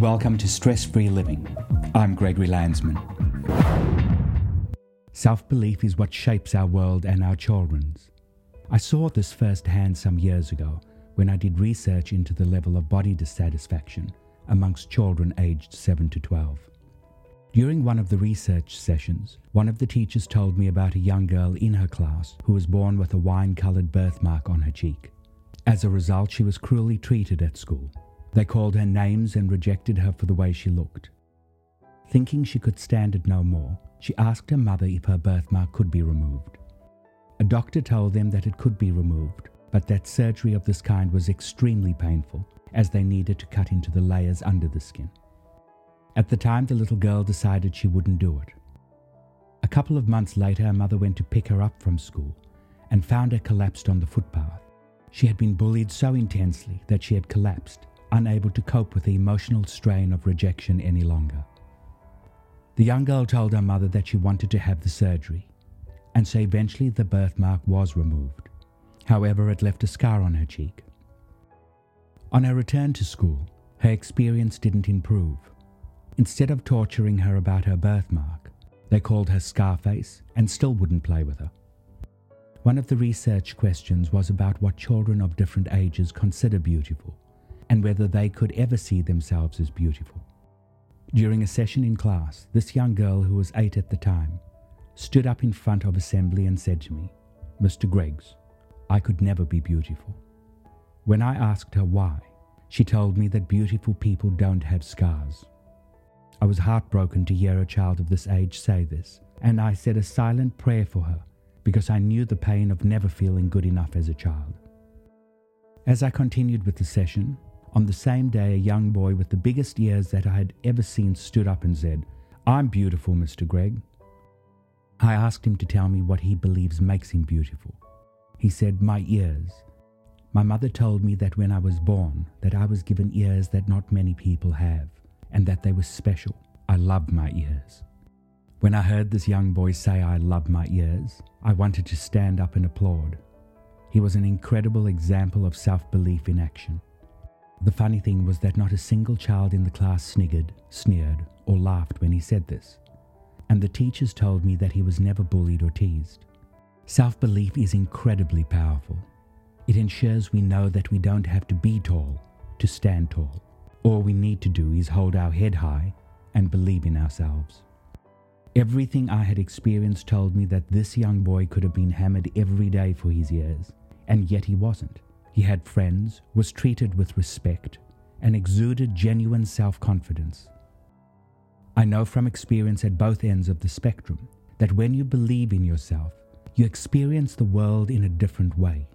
Welcome to Stress Free Living. I'm Gregory Landsman. Self belief is what shapes our world and our children's. I saw this firsthand some years ago when I did research into the level of body dissatisfaction amongst children aged 7 to 12. During one of the research sessions, one of the teachers told me about a young girl in her class who was born with a wine coloured birthmark on her cheek. As a result, she was cruelly treated at school. They called her names and rejected her for the way she looked. Thinking she could stand it no more, she asked her mother if her birthmark could be removed. A doctor told them that it could be removed, but that surgery of this kind was extremely painful as they needed to cut into the layers under the skin. At the time, the little girl decided she wouldn't do it. A couple of months later, her mother went to pick her up from school and found her collapsed on the footpath. She had been bullied so intensely that she had collapsed, unable to cope with the emotional strain of rejection any longer. The young girl told her mother that she wanted to have the surgery, and so eventually the birthmark was removed. However, it left a scar on her cheek. On her return to school, her experience didn't improve. Instead of torturing her about her birthmark, they called her Scarface and still wouldn't play with her. One of the research questions was about what children of different ages consider beautiful and whether they could ever see themselves as beautiful. During a session in class, this young girl, who was eight at the time, stood up in front of assembly and said to me, Mr. Greggs, I could never be beautiful. When I asked her why, she told me that beautiful people don't have scars. I was heartbroken to hear a child of this age say this, and I said a silent prayer for her because I knew the pain of never feeling good enough as a child. As I continued with the session, on the same day, a young boy with the biggest ears that I had ever seen stood up and said, I'm beautiful, Mr. Gregg. I asked him to tell me what he believes makes him beautiful. He said, My ears. My mother told me that when I was born, that I was given ears that not many people have, and that they were special. I love my ears. When I heard this young boy say, I love my ears, I wanted to stand up and applaud. He was an incredible example of self belief in action. The funny thing was that not a single child in the class sniggered, sneered, or laughed when he said this. And the teachers told me that he was never bullied or teased. Self belief is incredibly powerful. It ensures we know that we don't have to be tall to stand tall. All we need to do is hold our head high and believe in ourselves. Everything I had experienced told me that this young boy could have been hammered every day for his years, and yet he wasn't. He had friends, was treated with respect, and exuded genuine self confidence. I know from experience at both ends of the spectrum that when you believe in yourself, you experience the world in a different way.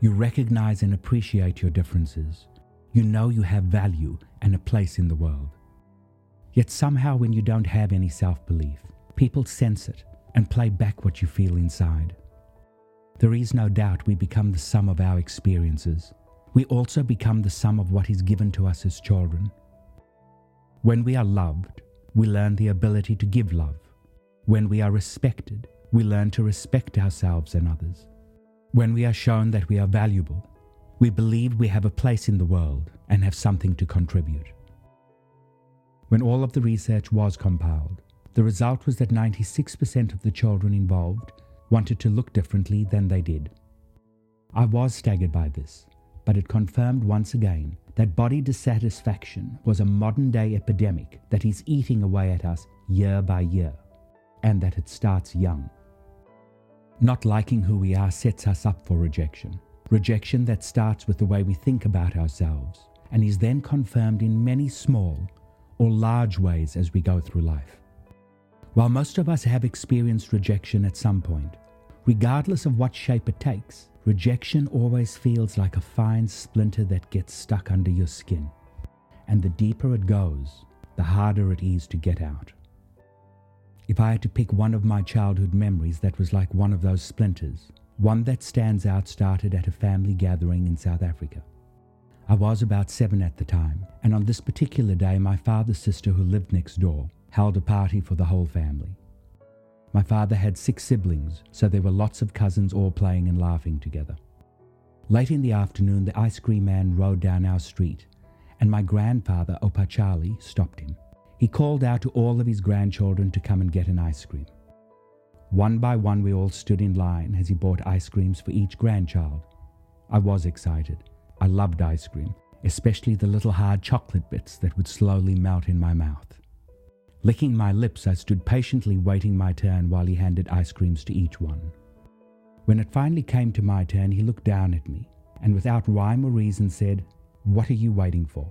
You recognize and appreciate your differences. You know you have value and a place in the world. Yet somehow, when you don't have any self belief, people sense it and play back what you feel inside. There is no doubt we become the sum of our experiences. We also become the sum of what is given to us as children. When we are loved, we learn the ability to give love. When we are respected, we learn to respect ourselves and others. When we are shown that we are valuable, we believe we have a place in the world and have something to contribute. When all of the research was compiled, the result was that 96% of the children involved wanted to look differently than they did. I was staggered by this, but it confirmed once again that body dissatisfaction was a modern day epidemic that is eating away at us year by year, and that it starts young. Not liking who we are sets us up for rejection. Rejection that starts with the way we think about ourselves and is then confirmed in many small or large ways as we go through life. While most of us have experienced rejection at some point, regardless of what shape it takes, rejection always feels like a fine splinter that gets stuck under your skin. And the deeper it goes, the harder it is to get out. If I had to pick one of my childhood memories that was like one of those splinters, one that stands out started at a family gathering in South Africa. I was about seven at the time, and on this particular day, my father's sister, who lived next door, held a party for the whole family. My father had six siblings, so there were lots of cousins all playing and laughing together. Late in the afternoon, the ice cream man rode down our street, and my grandfather, Opachali, stopped him. He called out to all of his grandchildren to come and get an ice cream. One by one, we all stood in line as he bought ice creams for each grandchild. I was excited. I loved ice cream, especially the little hard chocolate bits that would slowly melt in my mouth. Licking my lips, I stood patiently waiting my turn while he handed ice creams to each one. When it finally came to my turn, he looked down at me and without rhyme or reason said, What are you waiting for?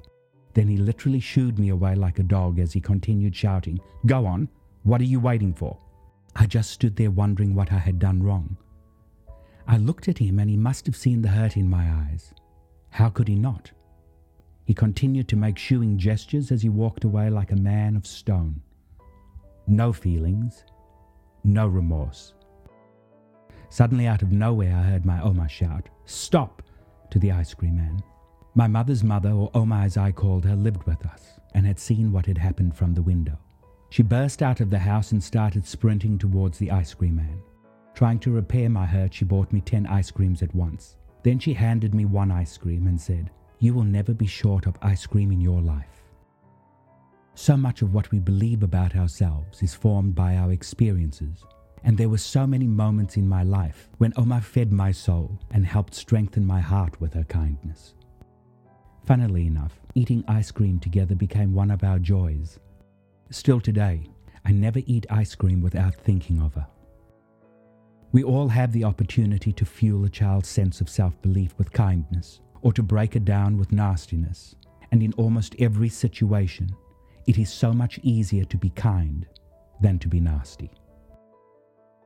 Then he literally shooed me away like a dog as he continued shouting, Go on, what are you waiting for? I just stood there wondering what I had done wrong. I looked at him and he must have seen the hurt in my eyes. How could he not? He continued to make shooing gestures as he walked away like a man of stone. No feelings, no remorse. Suddenly, out of nowhere, I heard my Oma shout, Stop! to the ice cream man. My mother's mother, or Oma as I called her, lived with us and had seen what had happened from the window. She burst out of the house and started sprinting towards the ice cream man. Trying to repair my hurt, she bought me 10 ice creams at once. Then she handed me one ice cream and said, You will never be short of ice cream in your life. So much of what we believe about ourselves is formed by our experiences. And there were so many moments in my life when Oma fed my soul and helped strengthen my heart with her kindness. Funnily enough, eating ice cream together became one of our joys Still today, I never eat ice cream without thinking of her. We all have the opportunity to fuel a child's sense of self belief with kindness or to break it down with nastiness. And in almost every situation, it is so much easier to be kind than to be nasty.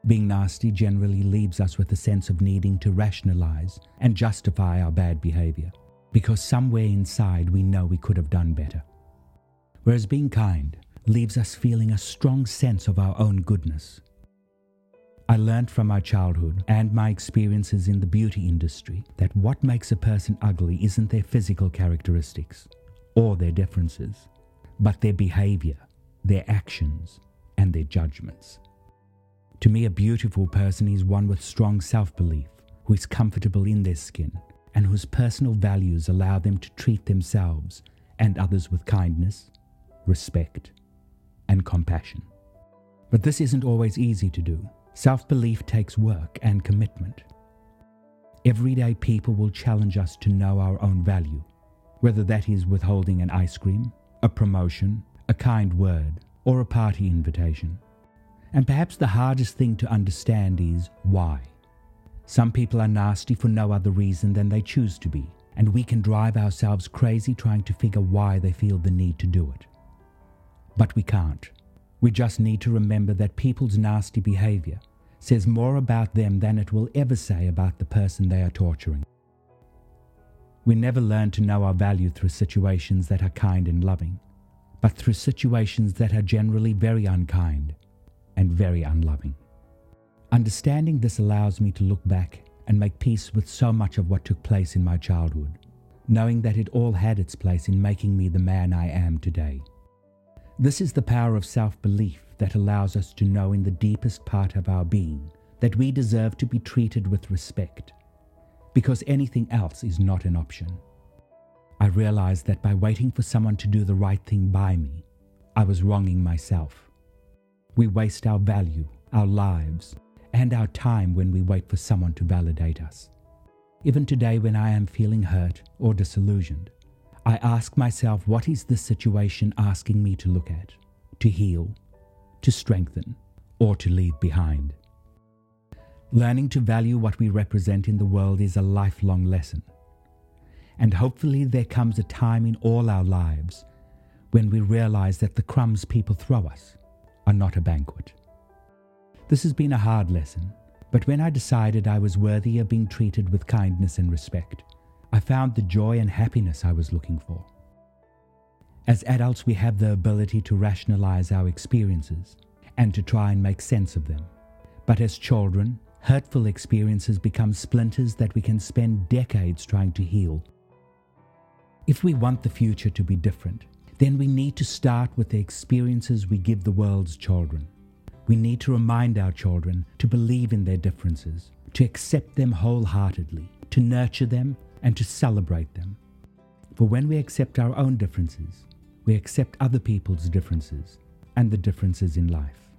Being nasty generally leaves us with a sense of needing to rationalize and justify our bad behavior because somewhere inside we know we could have done better. Whereas being kind leaves us feeling a strong sense of our own goodness. I learned from my childhood and my experiences in the beauty industry that what makes a person ugly isn't their physical characteristics or their differences, but their behavior, their actions, and their judgments. To me, a beautiful person is one with strong self belief, who is comfortable in their skin, and whose personal values allow them to treat themselves and others with kindness, respect, and compassion. But this isn't always easy to do. Self belief takes work and commitment. Everyday people will challenge us to know our own value, whether that is withholding an ice cream, a promotion, a kind word, or a party invitation. And perhaps the hardest thing to understand is why. Some people are nasty for no other reason than they choose to be, and we can drive ourselves crazy trying to figure why they feel the need to do it. But we can't. We just need to remember that people's nasty behavior says more about them than it will ever say about the person they are torturing. We never learn to know our value through situations that are kind and loving, but through situations that are generally very unkind and very unloving. Understanding this allows me to look back and make peace with so much of what took place in my childhood, knowing that it all had its place in making me the man I am today. This is the power of self belief that allows us to know in the deepest part of our being that we deserve to be treated with respect, because anything else is not an option. I realized that by waiting for someone to do the right thing by me, I was wronging myself. We waste our value, our lives, and our time when we wait for someone to validate us. Even today, when I am feeling hurt or disillusioned, I ask myself, what is this situation asking me to look at, to heal, to strengthen, or to leave behind? Learning to value what we represent in the world is a lifelong lesson. And hopefully, there comes a time in all our lives when we realize that the crumbs people throw us are not a banquet. This has been a hard lesson, but when I decided I was worthy of being treated with kindness and respect, I found the joy and happiness I was looking for. As adults, we have the ability to rationalize our experiences and to try and make sense of them. But as children, hurtful experiences become splinters that we can spend decades trying to heal. If we want the future to be different, then we need to start with the experiences we give the world's children. We need to remind our children to believe in their differences, to accept them wholeheartedly, to nurture them, and to celebrate them. For when we accept our own differences, we accept other people's differences and the differences in life.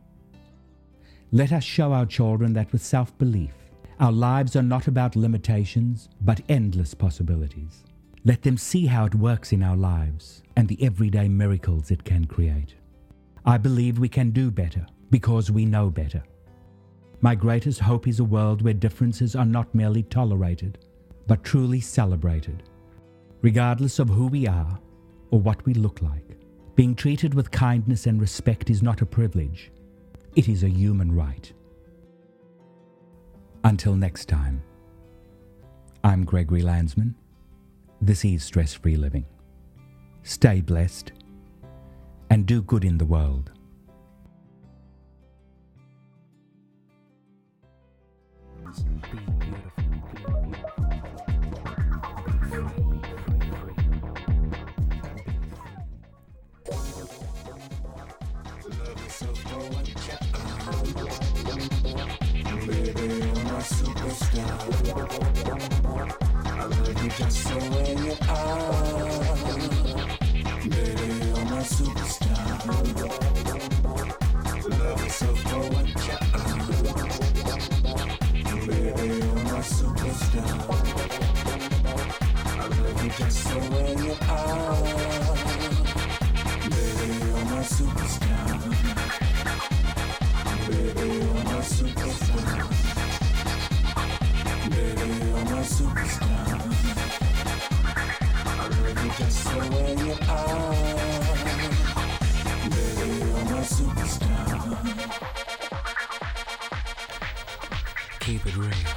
Let us show our children that with self belief, our lives are not about limitations, but endless possibilities. Let them see how it works in our lives and the everyday miracles it can create. I believe we can do better because we know better. My greatest hope is a world where differences are not merely tolerated, but truly celebrated, regardless of who we are or what we look like. Being treated with kindness and respect is not a privilege, it is a human right. Until next time, I'm Gregory Landsman. This is Stress Free Living. Stay blessed and do good in the world. I love you just the way you are. Baby, you're my superstar. Baby, you're my superstar. Baby, you're my superstar. I love you just the way you are. Baby, you're my superstar. Keep it real.